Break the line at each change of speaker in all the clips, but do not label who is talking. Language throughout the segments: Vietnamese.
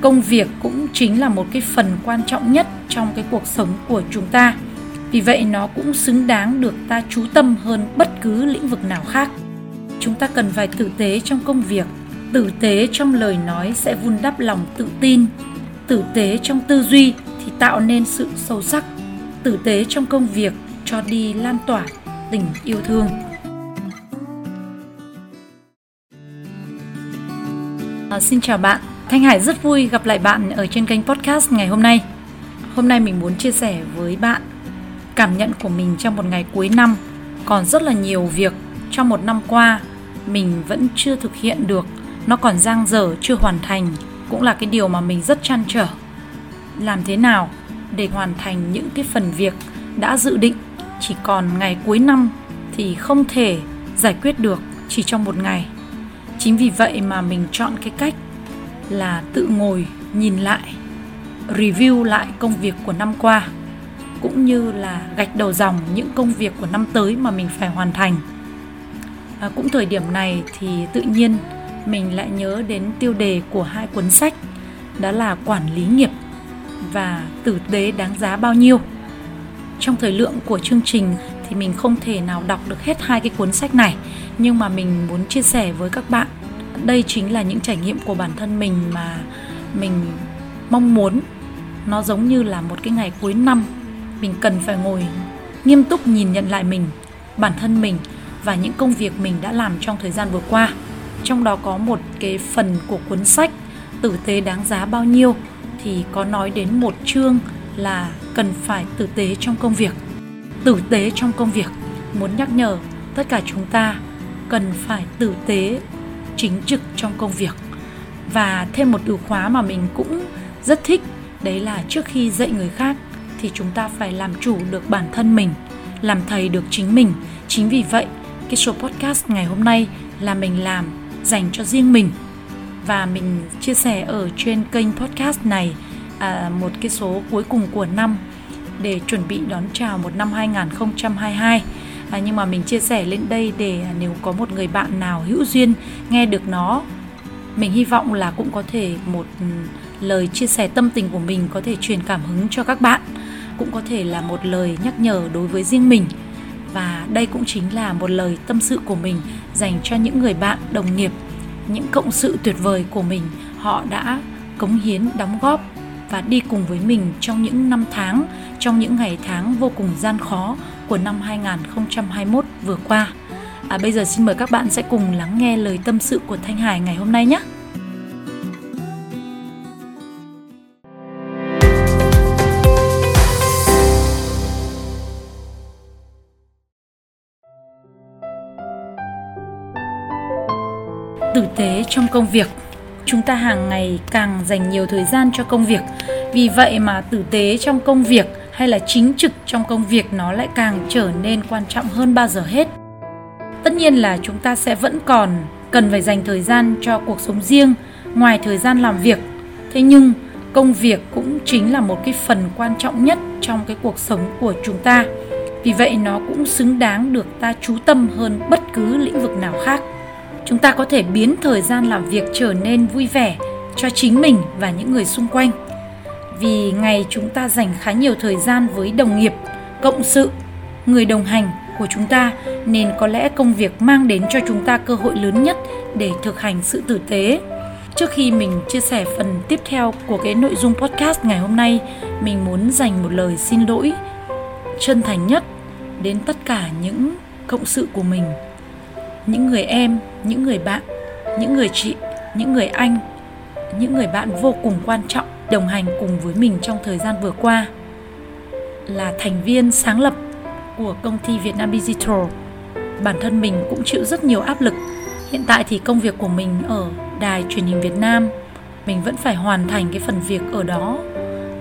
công việc cũng chính là một cái phần quan trọng nhất trong cái cuộc sống của chúng ta. Vì vậy nó cũng xứng đáng được ta chú tâm hơn bất cứ lĩnh vực nào khác. Chúng ta cần phải tử tế trong công việc. Tử tế trong lời nói sẽ vun đắp lòng tự tin. Tử tế trong tư duy thì tạo nên sự sâu sắc. Tử tế trong công việc cho đi lan tỏa tình yêu thương. À, xin chào bạn thanh hải rất vui gặp lại bạn ở trên kênh podcast ngày hôm nay. Hôm nay mình muốn chia sẻ với bạn cảm nhận của mình trong một ngày cuối năm. Còn rất là nhiều việc trong một năm qua mình vẫn chưa thực hiện được. Nó còn dang dở, chưa hoàn thành. Cũng là cái điều mà mình rất chăn trở. Làm thế nào để hoàn thành những cái phần việc đã dự định? Chỉ còn ngày cuối năm thì không thể giải quyết được chỉ trong một ngày. Chính vì vậy mà mình chọn cái cách là tự ngồi nhìn lại review lại công việc của năm qua cũng như là gạch đầu dòng những công việc của năm tới mà mình phải hoàn thành. À, cũng thời điểm này thì tự nhiên mình lại nhớ đến tiêu đề của hai cuốn sách đó là quản lý nghiệp và tử tế đáng giá bao nhiêu. Trong thời lượng của chương trình thì mình không thể nào đọc được hết hai cái cuốn sách này nhưng mà mình muốn chia sẻ với các bạn đây chính là những trải nghiệm của bản thân mình mà mình mong muốn. Nó giống như là một cái ngày cuối năm, mình cần phải ngồi nghiêm túc nhìn nhận lại mình, bản thân mình và những công việc mình đã làm trong thời gian vừa qua. Trong đó có một cái phần của cuốn sách, tử tế đáng giá bao nhiêu, thì có nói đến một chương là cần phải tử tế trong công việc. Tử tế trong công việc, muốn nhắc nhở tất cả chúng ta cần phải tử tế chính trực trong công việc. Và thêm một từ khóa mà mình cũng rất thích đấy là trước khi dạy người khác thì chúng ta phải làm chủ được bản thân mình làm thầy được chính mình. Chính vì vậy cái số podcast ngày hôm nay là mình làm dành cho riêng mình. Và mình chia sẻ ở trên kênh podcast này à, một cái số cuối cùng của năm để chuẩn bị đón chào một năm 2022 à, nhưng mà mình chia sẻ lên đây để à, nếu có một người bạn nào hữu duyên nghe được nó mình hy vọng là cũng có thể một ừ, lời chia sẻ tâm tình của mình có thể truyền cảm hứng cho các bạn cũng có thể là một lời nhắc nhở đối với riêng mình. Và đây cũng chính là một lời tâm sự của mình dành cho những người bạn đồng nghiệp những cộng sự tuyệt vời của mình. Họ đã cống hiến đóng góp và đi cùng với mình trong những năm tháng trong những ngày tháng vô cùng gian khó của năm 2021 vừa qua. À, bây giờ xin mời các bạn sẽ cùng lắng nghe lời tâm sự của Thanh Hải ngày hôm nay nhé. tử tế trong công việc chúng ta hàng ngày càng dành nhiều thời gian cho công việc vì vậy mà tử tế trong công việc hay là chính trực trong công việc nó lại càng trở nên quan trọng hơn bao giờ hết? Tất nhiên là chúng ta sẽ vẫn còn cần phải dành thời gian cho cuộc sống riêng, ngoài thời gian làm việc. Thế nhưng, công việc cũng chính là một cái phần quan trọng nhất trong cái cuộc sống của chúng ta. Vì vậy, nó cũng xứng đáng được ta chú tâm hơn bất cứ lĩnh vực nào khác. Chúng ta có thể biến thời gian làm việc trở nên vui vẻ cho chính mình và những người xung quanh vì ngày chúng ta dành khá nhiều thời gian với đồng nghiệp, cộng sự, người đồng hành của chúng ta, nên có lẽ công việc mang đến cho chúng ta cơ hội lớn nhất để thực hành sự tử tế. Trước khi mình chia sẻ phần tiếp theo của cái nội dung podcast ngày hôm nay, mình muốn dành một lời xin lỗi chân thành nhất đến tất cả những cộng sự của mình, những người em, những người bạn, những người chị, những người anh, những người bạn vô cùng quan trọng đồng hành cùng với mình trong thời gian vừa qua là thành viên sáng lập của công ty Việt Nam Digital. Bản thân mình cũng chịu rất nhiều áp lực. Hiện tại thì công việc của mình ở đài truyền hình Việt Nam, mình vẫn phải hoàn thành cái phần việc ở đó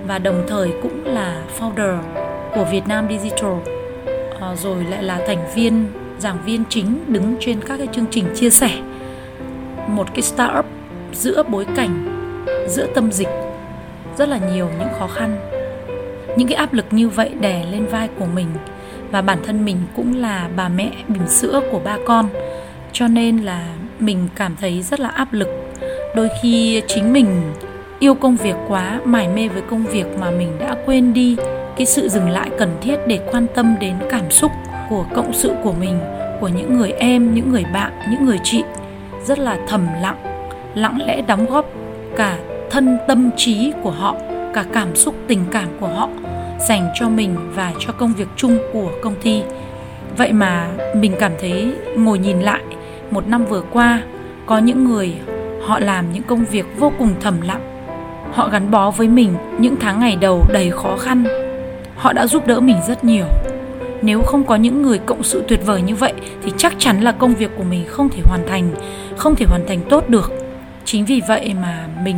và đồng thời cũng là founder của Việt Nam Digital. À, rồi lại là thành viên giảng viên chính đứng trên các cái chương trình chia sẻ một cái startup giữa bối cảnh giữa tâm dịch rất là nhiều những khó khăn. Những cái áp lực như vậy đè lên vai của mình, và bản thân mình cũng là bà mẹ bỉm sữa của ba con. Cho nên là mình cảm thấy rất là áp lực. Đôi khi chính mình yêu công việc quá, mải mê với công việc mà mình đã quên đi cái sự dừng lại cần thiết để quan tâm đến cảm xúc của cộng sự của mình, của những người em, những người bạn, những người chị rất là thầm lặng lặng lẽ đóng góp cả thân tâm trí của họ, cả cảm xúc, tình cảm của họ dành cho mình và cho công việc chung của công ty. Vậy mà mình cảm thấy, ngồi nhìn lại, một năm vừa qua, có những người họ làm những công việc vô cùng thầm lặng. Họ gắn bó với mình những tháng ngày đầu đầy khó khăn. Họ đã giúp đỡ mình rất nhiều. Nếu không có những người cộng sự tuyệt vời như vậy, thì chắc chắn là công việc của mình không thể hoàn thành, không thể hoàn thành tốt được. Chính vì vậy mà mình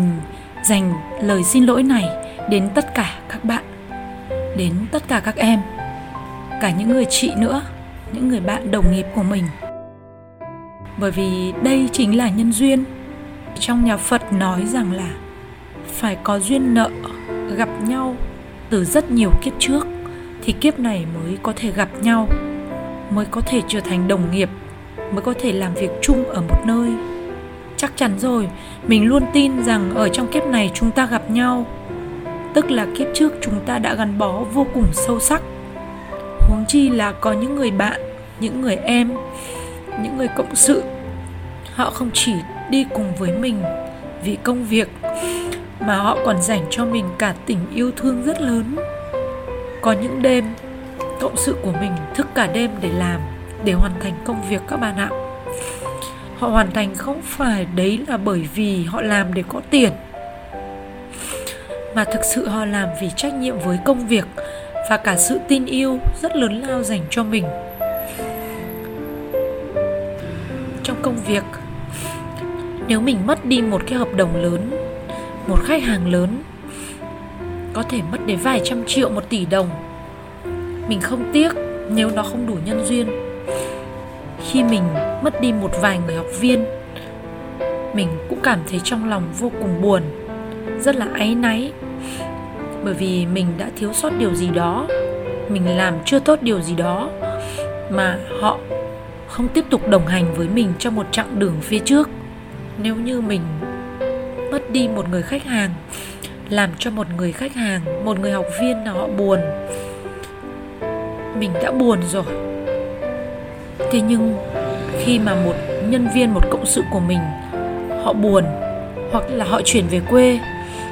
dành lời xin lỗi này đến tất cả các bạn, đến tất cả các em, cả những người chị nữa, những người bạn đồng nghiệp của mình. Bởi vì đây chính là nhân duyên. Trong nhà phật nói rằng là phải có duyên nợ, gặp nhau từ rất nhiều kiếp trước, thì kiếp này mới có thể gặp nhau, mới có thể trở thành đồng nghiệp, mới có thể làm việc chung ở một nơi chắc chắn rồi. Mình luôn tin rằng ở trong kiếp này chúng ta gặp nhau. Tức là kiếp trước chúng ta đã gắn bó vô cùng sâu sắc. Huống chi là có những người bạn, những người em, những người cộng sự. Họ không chỉ đi cùng với mình vì công việc, mà họ còn dành cho mình cả tình yêu thương rất lớn. Có những đêm, cộng sự của mình thức cả đêm để làm, để hoàn thành công việc các bạn ạ họ hoàn thành không phải đấy là bởi vì họ làm để có tiền, mà thực sự họ làm vì trách nhiệm với công việc và cả sự tin yêu rất lớn lao dành cho mình. Trong công việc, nếu mình mất đi một cái hợp đồng lớn, một khách hàng lớn, có thể mất đến vài trăm triệu, một tỷ đồng, mình không tiếc nếu nó không đủ nhân duyên. Khi mình mất đi một vài người học viên. Mình cũng cảm thấy trong lòng vô cùng buồn, rất là áy náy. Bởi vì mình đã thiếu sót điều gì đó, mình làm chưa tốt điều gì đó mà họ không tiếp tục đồng hành với mình trong một chặng đường phía trước. Nếu như mình mất đi một người khách hàng, làm cho một người khách hàng, một người học viên nào họ buồn, mình đã buồn rồi. Thế nhưng khi mà một nhân viên, một cộng sự của mình, họ buồn, hoặc là họ chuyển về quê,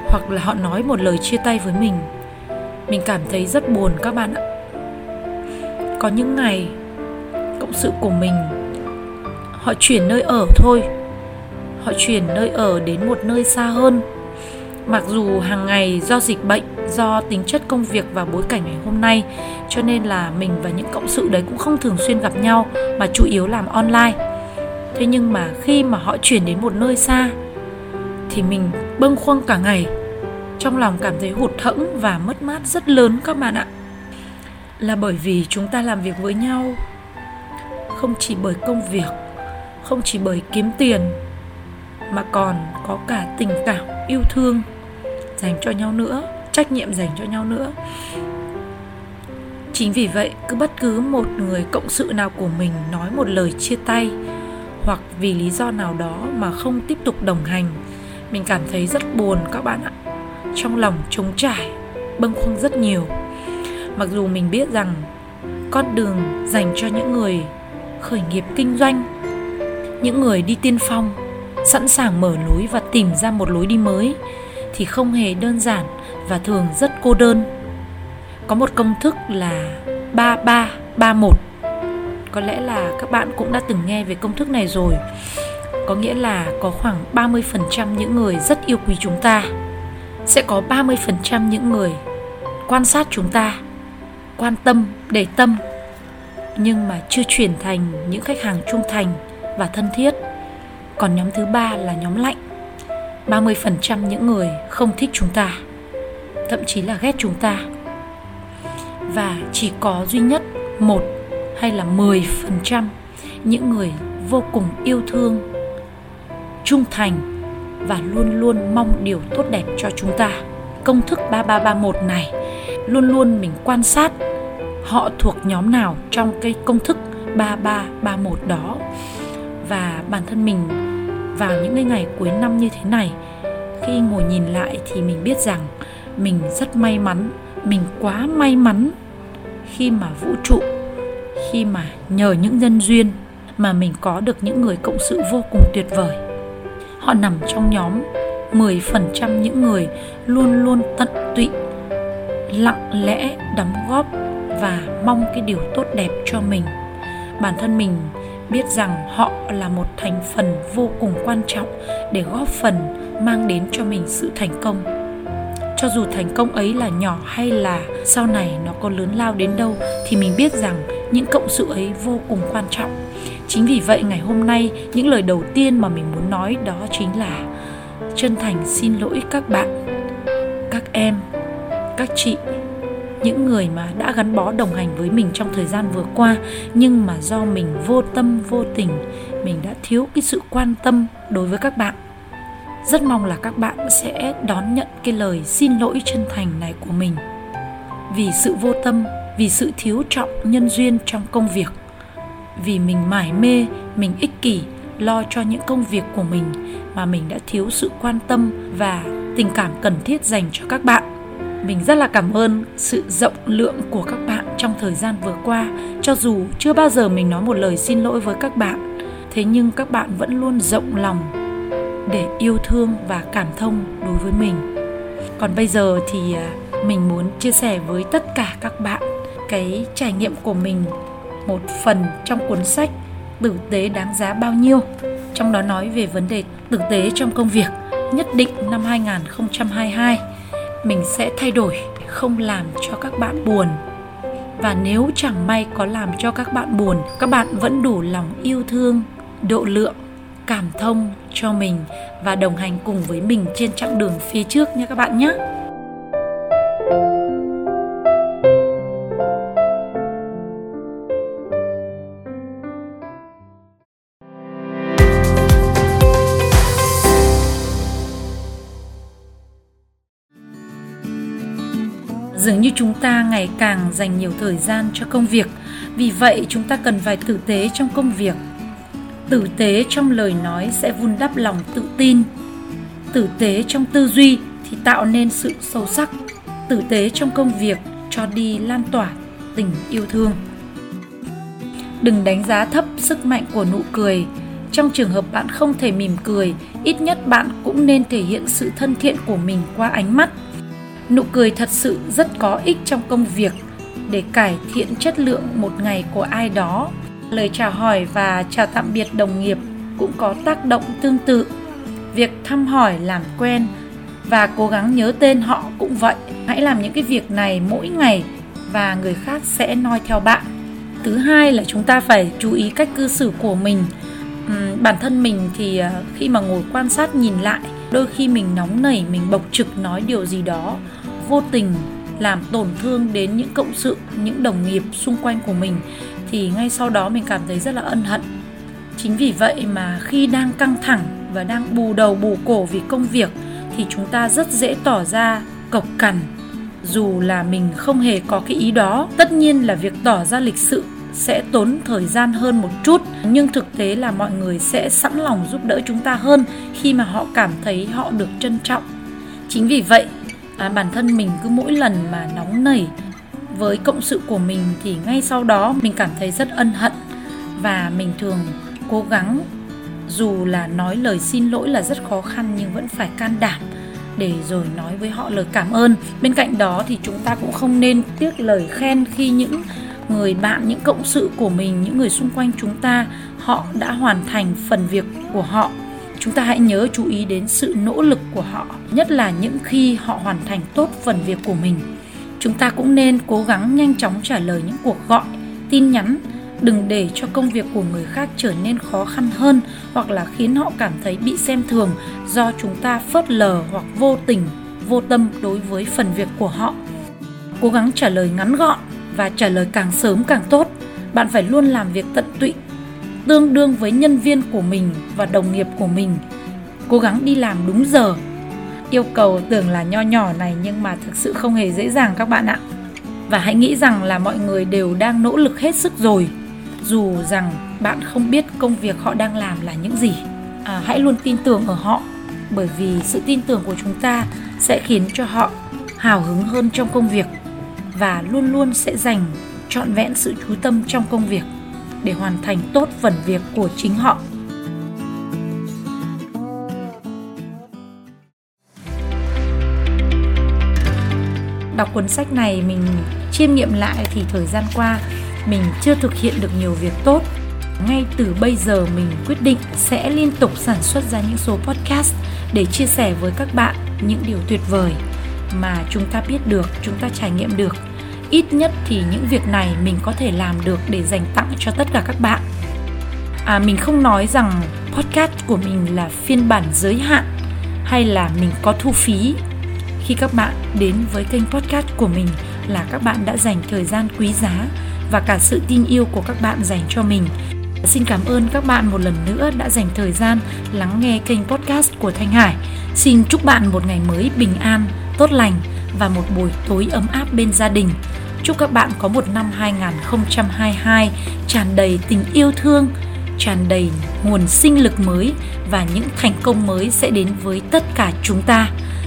hoặc là họ nói một lời chia tay với mình mình cảm thấy rất buồn các bạn ạ. Có những ngày, cộng sự của mình, họ chuyển nơi ở thôi. Họ chuyển nơi ở đến một nơi xa hơn. Mặc dù hàng ngày do dịch bệnh do tính chất công việc và bối cảnh ngày hôm nay, cho nên là mình và những cộng sự đấy cũng không thường xuyên gặp nhau, mà chủ yếu làm online. Thế nhưng mà khi mà họ chuyển đến một nơi xa, thì mình bâng khuâng cả ngày. Trong lòng cảm thấy hụt hẫng và mất mát rất lớn các bạn ạ. Là bởi vì chúng ta làm việc với nhau, không chỉ bởi công việc, không chỉ bởi kiếm tiền, mà còn có cả tình cảm, yêu thương dành cho nhau nữa trách nhiệm dành cho nhau nữa. Chính vì vậy, cứ bất cứ một người cộng sự nào của mình nói một lời chia tay, hoặc vì lý do nào đó mà không tiếp tục đồng hành, mình cảm thấy rất buồn các bạn ạ. Trong lòng trống trải, bâng khuâng rất nhiều. Mặc dù mình biết rằng con đường dành cho những người khởi nghiệp kinh doanh, những người đi tiên phong, sẵn sàng mở lối và tìm ra một lối đi mới thì không hề đơn giản và thường rất cô đơn. Có một công thức là 3331. Có lẽ là các bạn cũng đã từng nghe về công thức này rồi. Có nghĩa là có khoảng 30% những người rất yêu quý chúng ta sẽ có 30% những người quan sát chúng ta, quan tâm, để tâm nhưng mà chưa chuyển thành những khách hàng trung thành và thân thiết. Còn nhóm thứ ba là nhóm lạnh 30% những người không thích chúng ta thậm chí là ghét chúng ta. Và chỉ có duy nhất một hay là 10% những người vô cùng yêu thương, trung thành và luôn luôn mong điều tốt đẹp cho chúng ta. Công thức 3331 này, luôn luôn mình quan sát họ thuộc nhóm nào trong cái công thức 3331 đó. Và bản thân mình vào những cái ngày cuối năm như thế này, khi ngồi nhìn lại thì mình biết rằng mình rất may mắn, mình quá may mắn khi mà vũ trụ, khi mà nhờ những nhân duyên mà mình có được những người cộng sự vô cùng tuyệt vời. Họ nằm trong nhóm 10% những người luôn luôn tận tụy, lặng lẽ đóng góp và mong cái điều tốt đẹp cho mình. Bản thân mình biết rằng họ là một thành phần vô cùng quan trọng để góp phần mang đến cho mình sự thành công cho dù thành công ấy là nhỏ hay là sau này nó có lớn lao đến đâu, thì mình biết rằng những cộng sự ấy vô cùng quan trọng. Chính vì vậy ngày hôm nay, những lời đầu tiên mà mình muốn nói đó chính là chân thành xin lỗi các bạn, các em, các chị, những người mà đã gắn bó đồng hành với mình trong thời gian vừa qua, nhưng mà do mình vô tâm, vô tình, mình đã thiếu cái sự quan tâm đối với các bạn rất mong là các bạn sẽ đón nhận cái lời xin lỗi chân thành này của mình. Vì sự vô tâm, vì sự thiếu trọng nhân duyên trong công việc, vì mình mải mê, mình ích kỷ, lo cho những công việc của mình mà mình đã thiếu sự quan tâm và tình cảm cần thiết dành cho các bạn. Mình rất là cảm ơn sự rộng lượng của các bạn trong thời gian vừa qua. Cho dù chưa bao giờ mình nói một lời xin lỗi với các bạn, thế nhưng các bạn vẫn luôn rộng lòng để yêu thương và cảm thông đối với mình. Còn bây giờ thì à, mình muốn chia sẻ với tất cả các bạn cái trải nghiệm của mình, một phần trong cuốn sách tử tế đáng giá bao nhiêu. Trong đó nói về vấn đề tử tế trong công việc, nhất định năm 2022 mình sẽ thay đổi, không làm cho các bạn buồn. Và nếu chẳng may có làm cho các bạn buồn, các bạn vẫn đủ lòng yêu thương, độ lượng, cảm thông cho mình và đồng hành cùng với mình trên chặng đường phía trước nha các bạn nhé. Dường như chúng ta ngày càng dành nhiều thời gian cho công việc, vì vậy chúng ta cần phải tử tế trong công việc tử tế trong lời nói sẽ vun đắp lòng tự tin. Tử tế trong tư duy thì tạo nên sự sâu sắc. Tử tế trong công việc cho đi lan tỏa tình yêu thương. Đừng đánh giá thấp sức mạnh của nụ cười. Trong trường hợp bạn không thể mỉm cười, ít nhất bạn cũng nên thể hiện sự thân thiện của mình qua ánh mắt. Nụ cười thật sự rất có ích trong công việc để cải thiện chất lượng một ngày của ai đó lời chào hỏi và chào tạm biệt đồng nghiệp cũng có tác động tương tự. Việc thăm hỏi làm quen và cố gắng nhớ tên họ cũng vậy. Hãy làm những cái việc này mỗi ngày và người khác sẽ noi theo bạn. Thứ hai là chúng ta phải chú ý cách cư xử của mình. Uhm, bản thân mình thì ờ, khi mà ngồi quan sát nhìn lại đôi khi mình nóng nảy mình bộc trực nói điều gì đó vô tình làm tổn thương đến những cộng sự những đồng nghiệp xung quanh của mình thì ngay sau đó mình cảm thấy rất là ân hận. Chính vì vậy mà khi đang căng thẳng và đang bù đầu bù cổ vì công việc thì chúng ta rất dễ tỏ ra cộc cằn. Dù là mình không hề có cái ý đó tất nhiên là việc tỏ ra lịch sự sẽ tốn thời gian hơn một chút. Nhưng thực tế là mọi người sẽ sẵn lòng giúp đỡ chúng ta hơn khi mà họ cảm thấy họ được trân trọng. Chính vì vậy à, bản thân mình cứ mỗi lần mà nóng nảy với cộng sự của mình thì ngay sau đó mình cảm thấy rất ân hận. Và mình thường cố gắng, dù là nói lời xin lỗi là rất khó khăn nhưng vẫn phải can đảm để rồi nói với họ lời cảm ơn. Bên cạnh đó thì chúng ta cũng không nên tiếc lời khen khi những người bạn, những cộng sự của mình, những người xung quanh chúng ta, họ đã hoàn thành phần việc của họ. Chúng ta hãy nhớ chú ý đến sự nỗ lực của họ, nhất là những khi họ hoàn thành tốt phần việc của mình chúng ta cũng nên cố gắng nhanh chóng trả lời những cuộc gọi, tin nhắn. Đừng để cho công việc của người khác trở nên khó khăn hơn hoặc là khiến họ cảm thấy bị xem thường do chúng ta phớt lờ hoặc vô tình, vô tâm đối với phần việc của họ. Cố gắng trả lời ngắn gọn và trả lời càng sớm càng tốt. Bạn phải luôn làm việc tận tụy, tương đương với nhân viên của mình và đồng nghiệp của mình. Cố gắng đi làm đúng giờ yêu cầu tưởng là nho nhỏ này nhưng mà thực sự không hề dễ dàng các bạn ạ. Và hãy nghĩ rằng là mọi người đều đang nỗ lực hết sức rồi. Dù rằng bạn không biết công việc họ đang làm là những gì. À, hãy luôn tin tưởng ở họ bởi vì sự tin tưởng của chúng ta sẽ khiến cho họ hào hứng hơn trong công việc và luôn luôn sẽ dành trọn vẹn sự chú tâm trong công việc để hoàn thành tốt phần việc của chính họ. Đọc cuốn sách này mình chiêm nghiệm lại thì thời gian qua mình chưa thực hiện được nhiều việc tốt. Ngay từ bây giờ mình quyết định sẽ liên tục sản xuất ra những số podcast để chia sẻ với các bạn những điều tuyệt vời mà chúng ta biết được chúng ta trải nghiệm được. Ít nhất thì những việc này mình có thể làm được để dành tặng cho tất cả các bạn. À, mình không nói rằng podcast của mình là phiên bản giới hạn hay là mình có thu phí khi các bạn đến với kênh podcast của mình là các bạn đã dành thời gian quý giá và cả sự tin yêu của các bạn dành cho mình Xin cảm ơn các bạn một lần nữa đã dành thời gian lắng nghe kênh podcast của Thanh Hải. Xin chúc bạn một ngày mới bình an, tốt lành và một buổi tối ấm áp bên gia đình. Chúc các bạn có một năm 2022 tràn đầy tình yêu thương, tràn đầy nguồn sinh lực mới và những thành công mới sẽ đến với tất cả chúng ta.